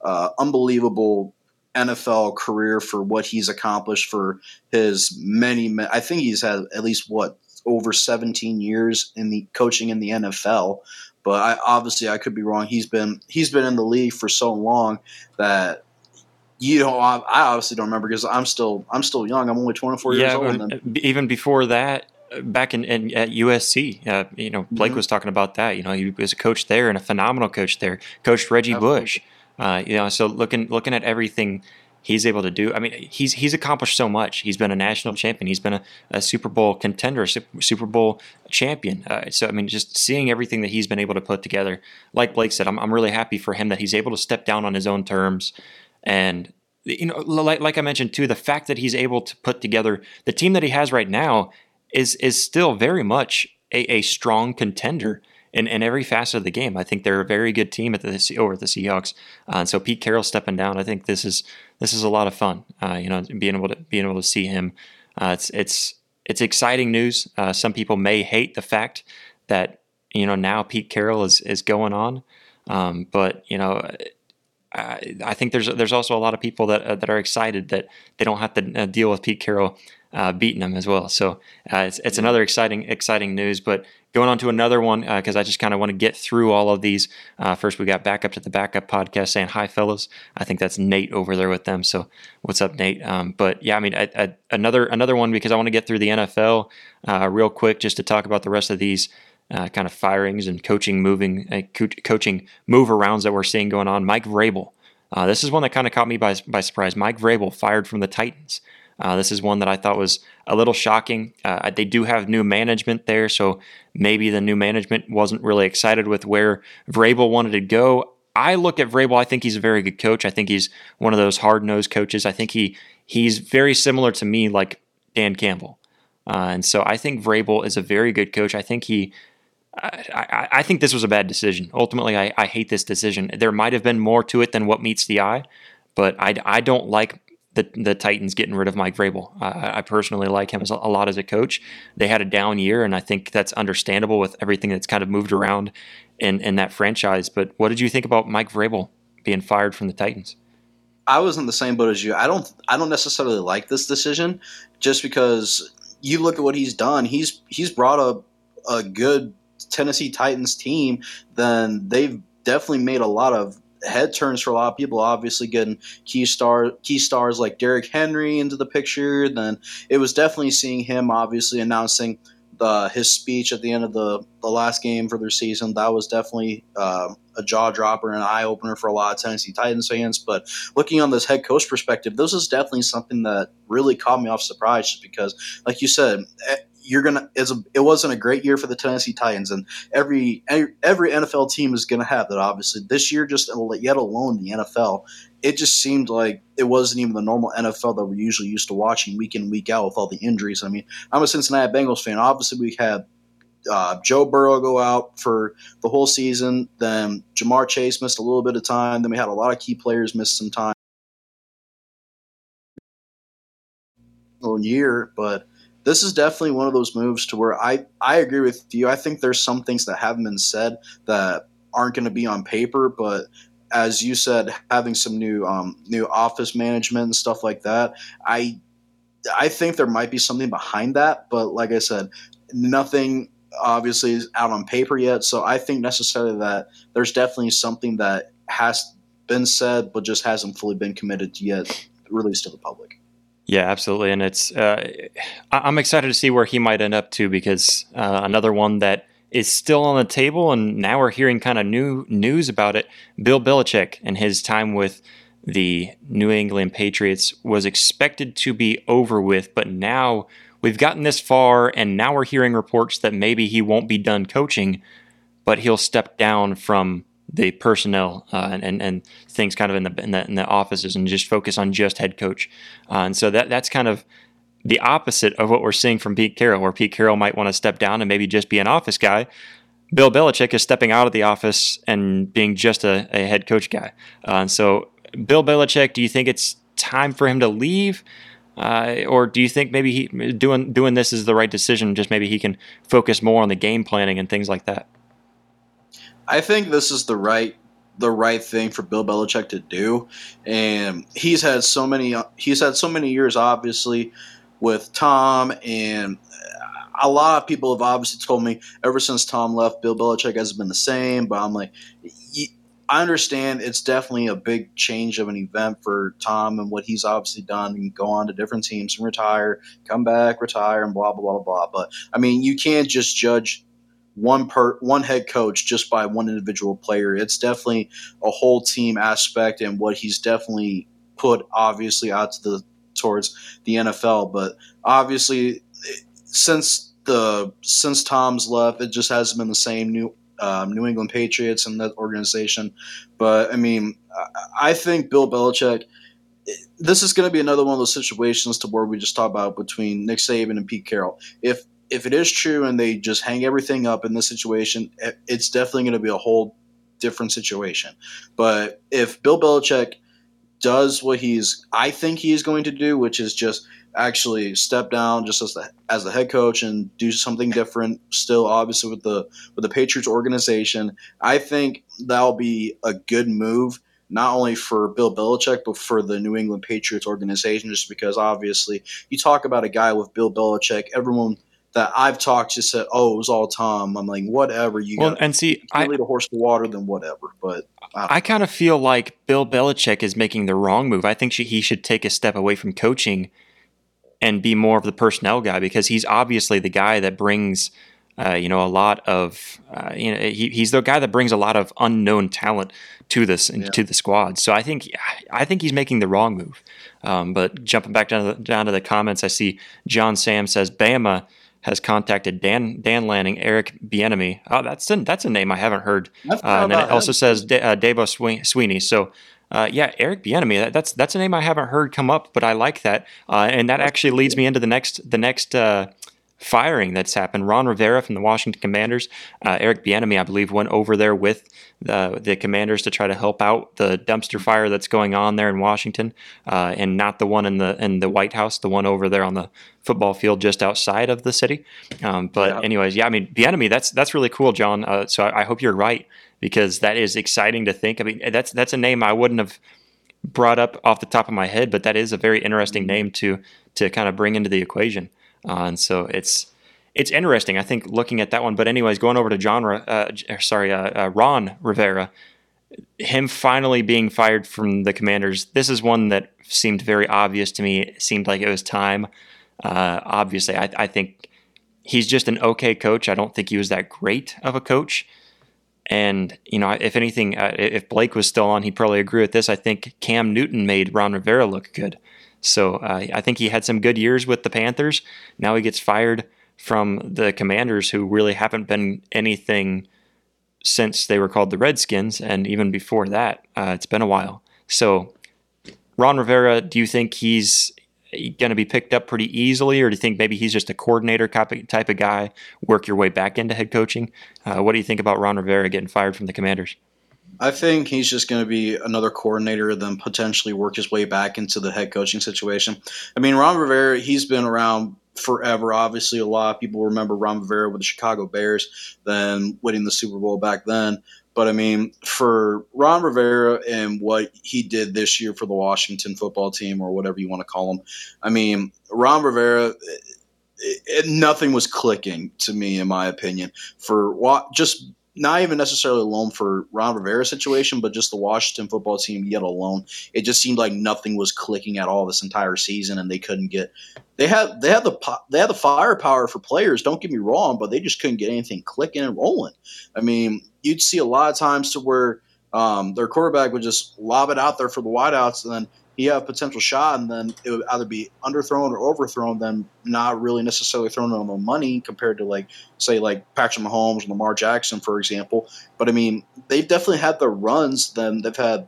uh, unbelievable NFL career for what he's accomplished for his many. I think he's had at least what over 17 years in the coaching in the NFL. But I obviously I could be wrong. He's been he's been in the league for so long that you know I, I obviously don't remember because I'm still I'm still young. I'm only 24 years old. and- uh, even before that, uh, back in, in at USC, uh, you know, Blake Mhm. was talking about that. You know, he was a coach there and a phenomenal coach there. Coached Reggie Absolutely. Bush. Uh, you know, so looking looking at everything he's able to do. I mean, he's he's accomplished so much. He's been a national champion. He's been a, a Super Bowl contender, Sup- Super Bowl champion. Uh, so I mean, just seeing everything that he's been able to put together. Like Blake said, I'm I'm really happy for him that he's able to step down on his own terms and you know, like, like I mentioned too, the fact that he's able to put together the team that he has right now is is still very much a, a strong contender in, in every facet of the game. I think they're a very good team at the over at the Seahawks. Uh, and so Pete Carroll stepping down, I think this is this is a lot of fun. Uh, you know, being able to being able to see him, uh, it's it's it's exciting news. Uh, some people may hate the fact that you know now Pete Carroll is is going on, um, but you know. I, I think there's there's also a lot of people that uh, that are excited that they don't have to uh, deal with Pete Carroll uh, beating them as well. So uh, it's it's another exciting exciting news. But going on to another one because I just kind of want to get through all of these. Uh, first, we got backup to the backup podcast saying hi, fellas. I think that's Nate over there with them. So what's up, Nate? Um, but yeah, I mean I, I, another another one because I want to get through the NFL uh, real quick just to talk about the rest of these uh, kind of firings and coaching moving uh, co- coaching move arounds that we're seeing going on. Mike Vrabel. Uh, this is one that kind of caught me by, by surprise. Mike Vrabel fired from the Titans. Uh, this is one that I thought was a little shocking. Uh, they do have new management there, so maybe the new management wasn't really excited with where Vrabel wanted to go. I look at Vrabel. I think he's a very good coach. I think he's one of those hard nosed coaches. I think he he's very similar to me, like Dan Campbell. Uh, and so I think Vrabel is a very good coach. I think he I, I, I think this was a bad decision. Ultimately, I, I hate this decision. There might have been more to it than what meets the eye, but I, I don't like the, the Titans getting rid of Mike Vrabel. I, I personally like him a, a lot as a coach. They had a down year, and I think that's understandable with everything that's kind of moved around in, in that franchise. But what did you think about Mike Vrabel being fired from the Titans? I was in the same boat as you. I don't I don't necessarily like this decision just because you look at what he's done. He's he's brought a a good Tennessee Titans team, then they've definitely made a lot of head turns for a lot of people. Obviously, getting key star key stars like Derrick Henry into the picture. Then it was definitely seeing him obviously announcing the his speech at the end of the the last game for their season. That was definitely um, a jaw dropper and an eye opener for a lot of Tennessee Titans fans. But looking on this head coach perspective, this is definitely something that really caught me off surprise, just because, like you said. eh, You're gonna. It's a, it wasn't a great year for the Tennessee Titans, and every every NFL team is gonna have that. Obviously, this year, just yet alone the NFL, it just seemed like it wasn't even the normal NFL that we're usually used to watching week in week out with all the injuries. I mean, I'm a Cincinnati Bengals fan. Obviously, we had uh, Joe Burrow go out for the whole season. Then Ja'Marr Chase missed a little bit of time. Then we had a lot of key players miss some time. Year, but this is definitely one of those moves to where I I agree with you. I think there's some things that haven't been said that aren't going to be on paper, but as you said, having some new um, new office management and stuff like that, I I think there might be something behind that. But like I said, nothing obviously is out on paper yet. So I think necessarily that there's definitely something that has been said, but just hasn't fully been committed yet, released to the public. Yeah, absolutely, and it's uh, I- I'm excited to see where he might end up too, because uh, another one that is still on the table, and now we're hearing kind of new news about it. Bill Belichick and his time with the New England Patriots was expected to be over with, but now we've gotten this far, and now we're hearing reports that maybe he won't be done coaching, but he'll step down from the personnel uh, and, and, and things kind of in the, in the in the offices and just focus on just head coach. Uh, and so that that's kind of the opposite of what we're seeing from Pete Carroll, where Pete Carroll might want to step down and maybe just be an office guy. Bill Belichick is stepping out of the office and being just a, a head coach guy. Uh, and so, Bill Belichick, do you think it's time for him to leave? Uh, or do you think maybe he doing doing this is the right decision? Just maybe he can focus more on the game planning and things like that. I think this is the right the right thing for Bill Belichick to do, and he's had so many he's had so many years, obviously, with Tom, and a lot of people have obviously told me ever since Tom left, Bill Belichick hasn't been the same. But I'm like, I understand it's definitely a big change of an event for Tom and what he's obviously done and go on to different teams and retire, come back, retire, and blah blah blah blah. But I mean, you can't just judge one per one head coach just by one individual player. It's definitely a whole team aspect and what he's definitely put obviously out to the towards the NFL. But obviously, since the since Tom's left, it just hasn't been the same. New um, New England Patriots and that organization. But I mean, I think Bill Belichick. This is going to be another one of those situations to where we just talk about between Nick Saban and Pete Carroll. If if it is true and they just hang everything up in this situation, eh, it's definitely going to be a whole different situation. But if Bill Belichick does what he's, I think he's going to do, which is just actually step down just as the as the head coach and do something different. Still, obviously with the with the Patriots organization, I think that'll be a good move. Not only for Bill Belichick, but for the New England Patriots organization, just because obviously you talk about a guy with Bill Belichick, everyone that I've talked just said, "Oh, it was all Tom." I'm like, whatever. You well, and see, I lead a horse to water, then whatever. But I, I kind of feel like Bill Belichick is making the wrong move. I think she, he should take a step away from coaching and be more of the personnel guy because he's obviously the guy that brings, uh, you know, a lot of, uh, you know, he, he's the guy that brings a lot of unknown talent to this yeah. to the squad. So I think I think he's making the wrong move. Um, but jumping back down to, the, down to the comments, I see John Sam says Bama has contacted Dan Dan Lanning, Eric Bieniemy. Oh, that's a, that's a name I haven't heard. Uh, and then it also says De, uh, Swinney. So uh, yeah, Eric Bieniemy. That, that's that's a name I haven't heard come up, but I like that, uh, and that actually leads me into the next the next uh, firing that's happened. Ron Rivera from the Washington Commanders, uh, Eric Bieniemy, I believe, went over there with the the Commanders to try to help out the dumpster fire that's going on there in Washington, uh, and not the one in the in the White House, the one over there on the football field just outside of the city. Um, but yeah. anyways, yeah, I mean Bieniemy, that's that's really cool, John. Uh, so I, I hope you're right because that is exciting to think. I mean, that's that's a name I wouldn't have brought up off the top of my head, but that is a very interesting name to to kind of bring into the equation. Uh, and so it's it's interesting. I think looking at that one. But anyways, going over to John, uh, sorry, uh, uh, Ron Rivera, him finally being fired from the Commanders. This is one that seemed very obvious to me. It seemed like it was time. Uh, obviously, I, I think he's just an okay coach. I don't think he was that great of a coach. And you know, if anything, uh, if Blake was still on, he'd probably agree with this. I think Cam Newton made Ron Rivera look good. So uh, I think he had some good years with the Panthers. Now he gets fired from the Commanders, who really haven't been anything since they were called the Redskins, and even before that, uh, it's been a while. So, Ron Rivera, do you think he's going to be picked up pretty easily, or do you think maybe he's just a coordinator type of guy, work your way back into head coaching? Uh, what do you think about Ron Rivera getting fired from the Commanders? I think he's just going to be another coordinator, then potentially work his way back into the head coaching situation. I mean, Ron Rivera, he's been around forever. Obviously, a lot of people remember Ron Rivera with the Chicago Bears, then winning the Super Bowl back then. But I mean, for Ron Rivera and what he did this year for the Washington football team, or whatever you want to call him, I mean, Ron Rivera, it, it, nothing was clicking to me, in my opinion. For what, just not even necessarily alone for Ron Rivera's situation, but just the Washington football team yet alone. It just seemed like nothing was clicking at all this entire season, and they couldn't get. They had they had the they had the firepower for players. Don't get me wrong, but they just couldn't get anything clicking and rolling. I mean, you'd see a lot of times to where Um, their quarterback would just lob it out there for the wideouts, and then he have potential shot, and then it would either be underthrown or overthrown, then not really necessarily thrown on the money compared to like say like Patrick Mahomes, and Lamar Jackson, for example. But I mean, they've definitely had the runs. Then they've had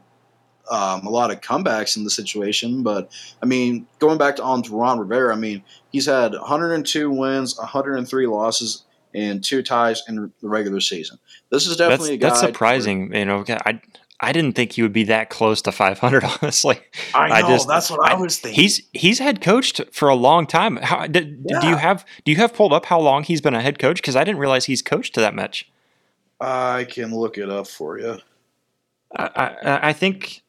um, a lot of comebacks in the situation. But I mean, going back to on to Ron Rivera, I mean, he's had 102 wins, 103 losses, and two ties in the regular season. This is definitely that's, that's surprising. You know, I I didn't think he would be that close to 500. [laughs] Honestly, I know I just, that's what I, I, was thinking. He's he's head coached for a long time. How did, yeah. do you have do you have pulled up how long he's been a head coach? Because I didn't realize he's coached to that much. I can look it up for you. I, I, I think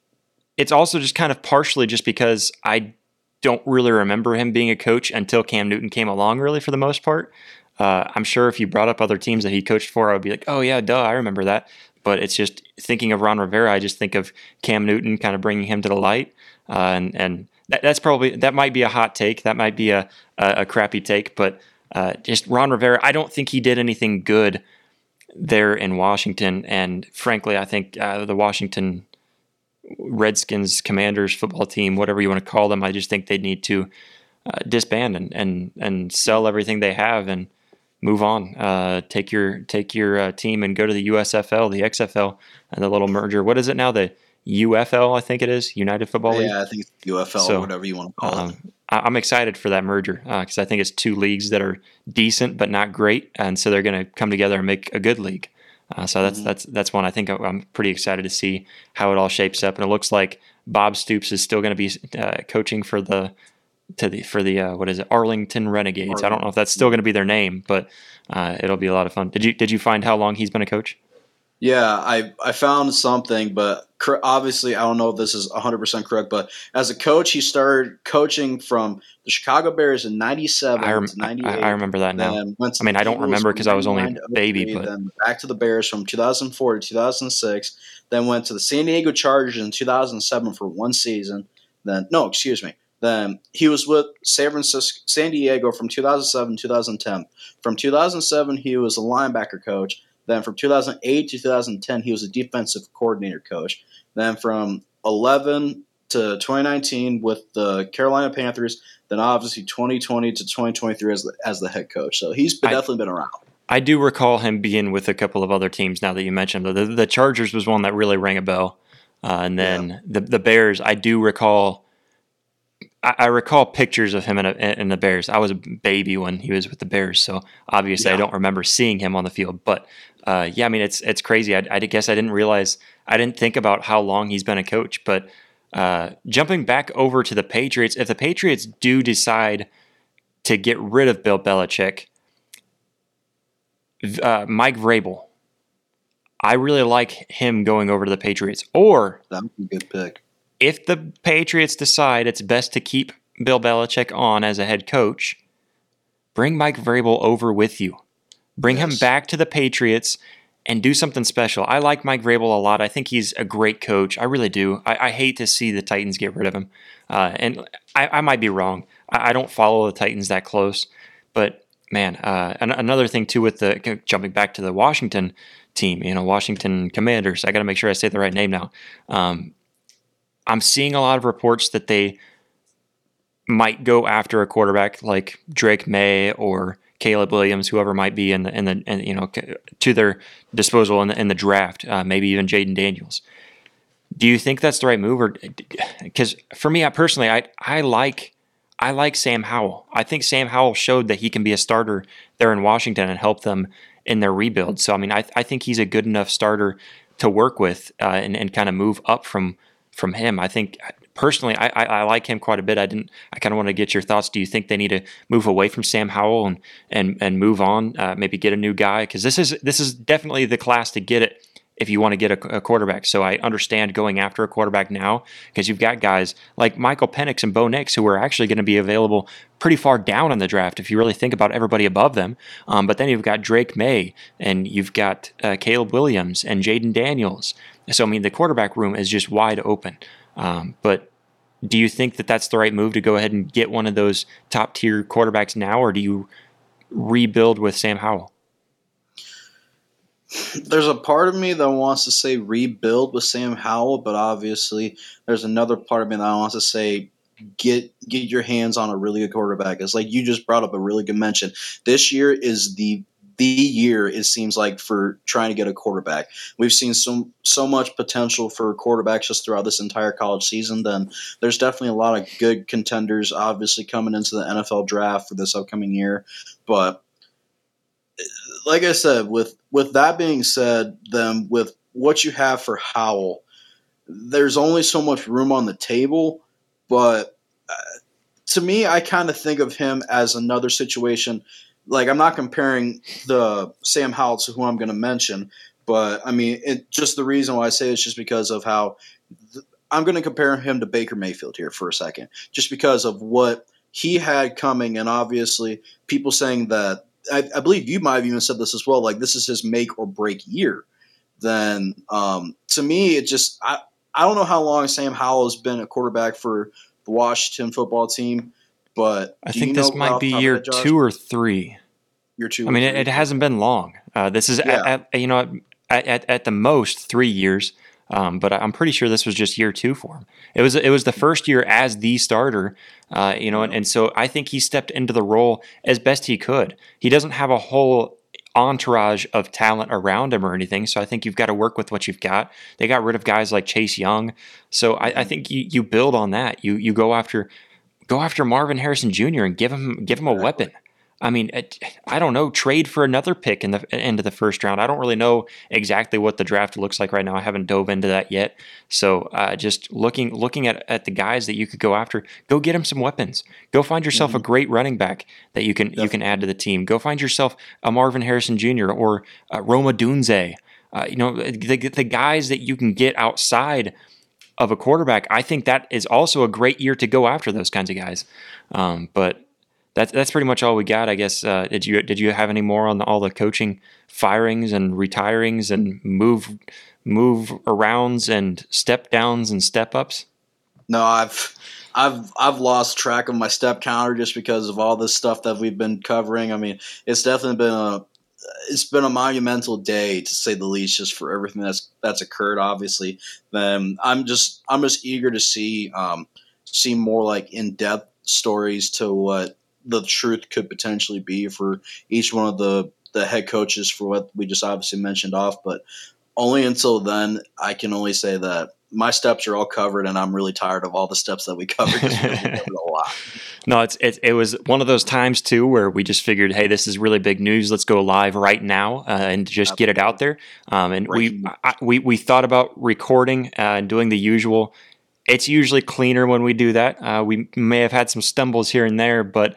it's also just kind of partially just because I don't really remember him being a coach until Cam Newton came along. Really, for the most part. Uh, I'm sure if you brought up other teams that he coached for, I would be like, oh yeah, duh, I remember that but it's just thinking of Ron Rivera. I just think of Cam Newton kind of bringing him to the light, uh, and and that, that's probably that might be a hot take. That might be a a, a crappy take, but uh, just Ron Rivera. I don't think he did anything good there in Washington, and frankly, I think uh, the Washington Redskins, Commanders football team, whatever you want to call them, I just think they need to uh, disband and and and sell everything they have and move on. Uh, take your take your uh, team and go to the USFL, the XFL, and the little merger. What is it now? The UFL, I think it is United Football League. Yeah, I think it's UFL so, or whatever you want to call um, it. I'm excited for that merger because uh, I think it's two leagues that are decent but not great, and so they're going to come together and make a good league. Uh, so that's mm-hmm. that's that's one I think I'm pretty excited to see how it all shapes up, and it looks like Bob Stoops is still going to be uh, coaching for the to the for the uh, what is it Arlington Renegades. Arlington. I don't know if that's still going to be their name, but uh, it'll be a lot of fun. Did you did you find how long he's been a coach? Yeah, I I found something, but obviously I don't know if this is 100% correct, but as a coach, he started coaching from the Chicago Bears in 97 I, rem- 98. I, I remember that now. I mean, I don't remember because I was only a baby, but then back to the Bears from 2004 to 2006, then went to the San Diego Chargers in 2007 for one season. Then no, excuse me. Then he was with San Francisco, San Diego from 2007 2010. From 2007, he was a linebacker coach. Then from 2008 to 2010, he was a defensive coordinator coach. Then from 11 to 2019 with the Carolina Panthers. Then obviously 2020 to 2023 as the, as the head coach. So he's been, I, definitely been around. I do recall him being with a couple of other teams. Now that you mentioned the, the Chargers was one that really rang a bell, uh, and then yeah. the the Bears. I do recall I, I recall pictures of him in, a, in, the Bears. I was a baby when he was with the Bears, so obviously yeah. I don't remember seeing him on the field. But uh, yeah, I mean it's it's crazy. I, I, guess I didn't realize I didn't think about how long he's been a coach. But uh, jumping back over to the Patriots, if the Patriots do decide to get rid of Bill Belichick, uh, Mike Vrabel, I really like him going over to the Patriots. Or that'd be a good pick if the Patriots decide it's best to keep Bill Belichick on as a head coach, bring Mike Vrabel over with you. Bring yes. him back to the Patriots and do something special. I like Mike Vrabel a lot. I think he's a great coach. I really do. I, I hate to see the Titans get rid of him. Uh, and I, I, might be wrong. I, I, don't follow the Titans that close. But man, uh, an, another thing too with the jumping back to the Washington team, you know, Washington Commanders. I got to make sure I say the right name now. Um, I'm seeing a lot of reports that they might go after a quarterback like Drake Maye or Caleb Williams, whoever might be in the in the in, you know to their disposal in the, in the draft, uh, maybe even Jayden Daniels. Do you think that's the right move, or because for me, I personally, I I like I like Sam Howell. I think Sam Howell showed that he can be a starter there in Washington and help them in their rebuild. So I mean, I I think he's a good enough starter to work with uh, and and kind of move up from from him. I think personally, I, I, I, like him quite a bit. I didn't. I kind of want to get your thoughts. Do you think they need to move away from Sam Howell and and and move on? Uh, maybe get a new guy because this is this is definitely the class to get it if you want to get a, a quarterback. So I understand going after a quarterback now because you've got guys like Michael Penix and Bo Nix who are actually going to be available pretty far down in the draft if you really think about everybody above them. Um, but then you've got Drake Maye and you've got uh, Caleb Williams and Jayden Daniels so, I mean, the quarterback room is just wide open. Um, but do you think that that's the right move to go ahead and get one of those top tier quarterbacks now, or do you rebuild with Sam Howell? there's a part of me that wants to say rebuild with Sam Howell, but obviously there's another part of me that wants to say get get your hands on a really good quarterback. It's like you just brought up a really good mention. This year is the the year it seems like for trying to get a quarterback. We've seen so so much potential for quarterbacks just throughout this entire college season. Then there's definitely a lot of good contenders, obviously coming into the NFL draft for this upcoming year. But like I said, with with that being said, then with what you have for Howell, there's only so much room on the table. But uh, to me, I kind of think of him as another situation like I'm not comparing the Sam Howell to who I'm going to mention, but I mean, it, just the reason why I say it's just because of how th- I'm going to compare him to Baker Mayfield here for a second, just because of what he had coming, and obviously people saying that I, I believe you might have even said this as well, like this is his make or break year. Then um, to me, it just I I don't know how long Sam Howell has been a quarterback for the Washington football team. But I think this might be year two or three. Year two. I mean, it, it, hasn't been long. Uh, this is yeah. at, at, you know at, at, at the most three years. Um, but I'm pretty sure this was just year two for him. It was it was the first year as the starter, uh, you know, and, and so I think he stepped into the role as best he could. He doesn't have a whole entourage of talent around him or anything. So I think you've got to work with what you've got. They got rid of guys like Chase Young. So I, I think you, you build on that. You you go after go after Marvin Harrison Jr. and give him give him a weapon. I mean, I don't know. Trade for another pick in the end of the first round. I don't really know exactly what the draft looks like right now. I haven't dove into that yet. So, uh, just looking looking at, at the guys that you could go after, go get him some weapons. Go find yourself mm-hmm. a great running back that you can Definitely. you can add to the team. Go find yourself a Marvin Harrison Jr. or Rome Odunze. Uh, you know, the the guys that you can get outside of a quarterback, I think that is also a great year to go after those kinds of guys. Um, but that's that's pretty much all we got, I guess. Uh, did you did you have any more on the, all the coaching firings and retirings and move move arounds and step downs and step ups? No, I've I've I've lost track of my step counter just because of all this stuff that we've been covering. I mean, it's definitely been a it's been a monumental day to say the least, just for everything that's that's occurred. Obviously, then I'm just I'm just eager to see um, see more like in depth stories to what the truth could potentially be for each one of the the head coaches for what we just obviously mentioned off. But only until then, I can only say that my steps are all covered, and I'm really tired of all the steps that we covered. we covered a [laughs] lot. No, it's it, it was one of those times too where we just figured, hey, this is really big news. Let's go live right now uh, and just Absolutely. get it out there. Um, and we I, we we thought about recording uh, and doing the usual. It's usually cleaner when we do that. Uh, we may have had some stumbles here and there, but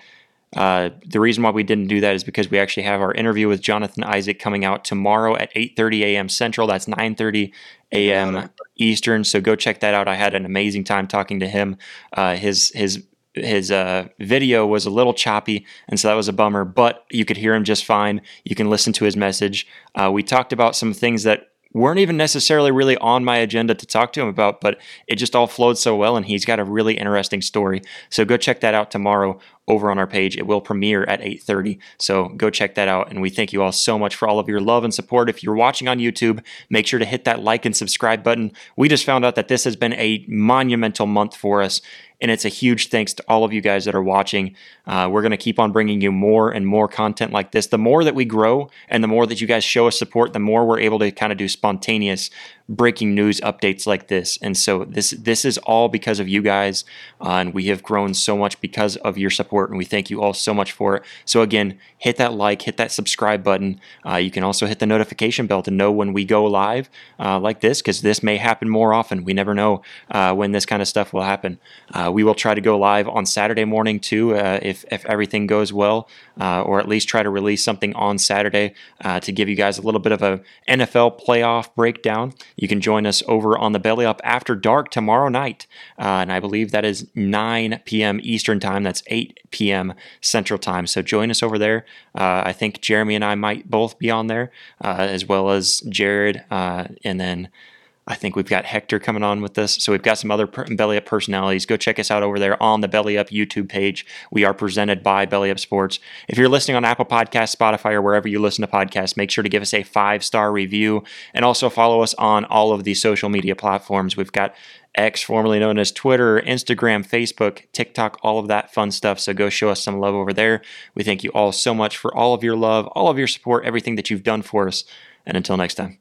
uh, the reason why we didn't do that is because we actually have our interview with Jonathan Isaac coming out tomorrow at 8:30 a.m. Central. That's 9:30 a.m. Eastern. So go check that out. I had an amazing time talking to him. Uh, his his his uh, video was a little choppy, and so that was a bummer. But you could hear him just fine. You can listen to his message. Uh, we talked about some things that weren't even necessarily really on my agenda to talk to him about, but it just all flowed so well, and he's got a really interesting story. So go check that out tomorrow over on our page. It will premiere at 8:30. So go check that out and we thank you all so much for all of your love and support. If you're watching on YouTube, make sure to hit that like and subscribe button. We just found out that this has been a monumental month for us and it's a huge thanks to all of you guys that are watching. Uh, we're going to keep on bringing you more and more content like this. The more that we grow and the more that you guys show us support, the more we're able to kind of do spontaneous breaking news updates like this. And so this this is all because of you guys, uh, and we have grown so much because of your support, and we thank you all so much for it. So again, hit that like, hit that subscribe button. Uh, you can also hit the notification bell to know when we go live uh, like this, because this may happen more often. We never know uh, when this kind of stuff will happen. Uh, we will try to go live on Saturday morning too, uh, if if everything goes well, or at least try to release something on Saturday to give you guys a little bit of a NFL playoff breakdown. You can join us over on the Belly Up After Dark tomorrow night. Uh, and I believe that is 9 p.m. Eastern Time. That's 8 p.m. Central Time. So join us over there. Uh, I think Jeremy and I might both be on there, uh, as well as Jared. Uh, and then I think we've got Hector coming on with this. So we've got some other Belly Up personalities. Go check us out over there on the Belly Up YouTube page. We are presented by Belly Up Sports. If you're listening on Apple Podcasts, Spotify, or wherever you listen to podcasts, make sure to give us a five star review and also follow us on all of the social media platforms. We've got X, formerly known as Twitter, Instagram, Facebook, TikTok, all of that fun stuff. So go show us some love over there. We thank you all so much for all of your love, all of your support, everything that you've done for us. And until next time.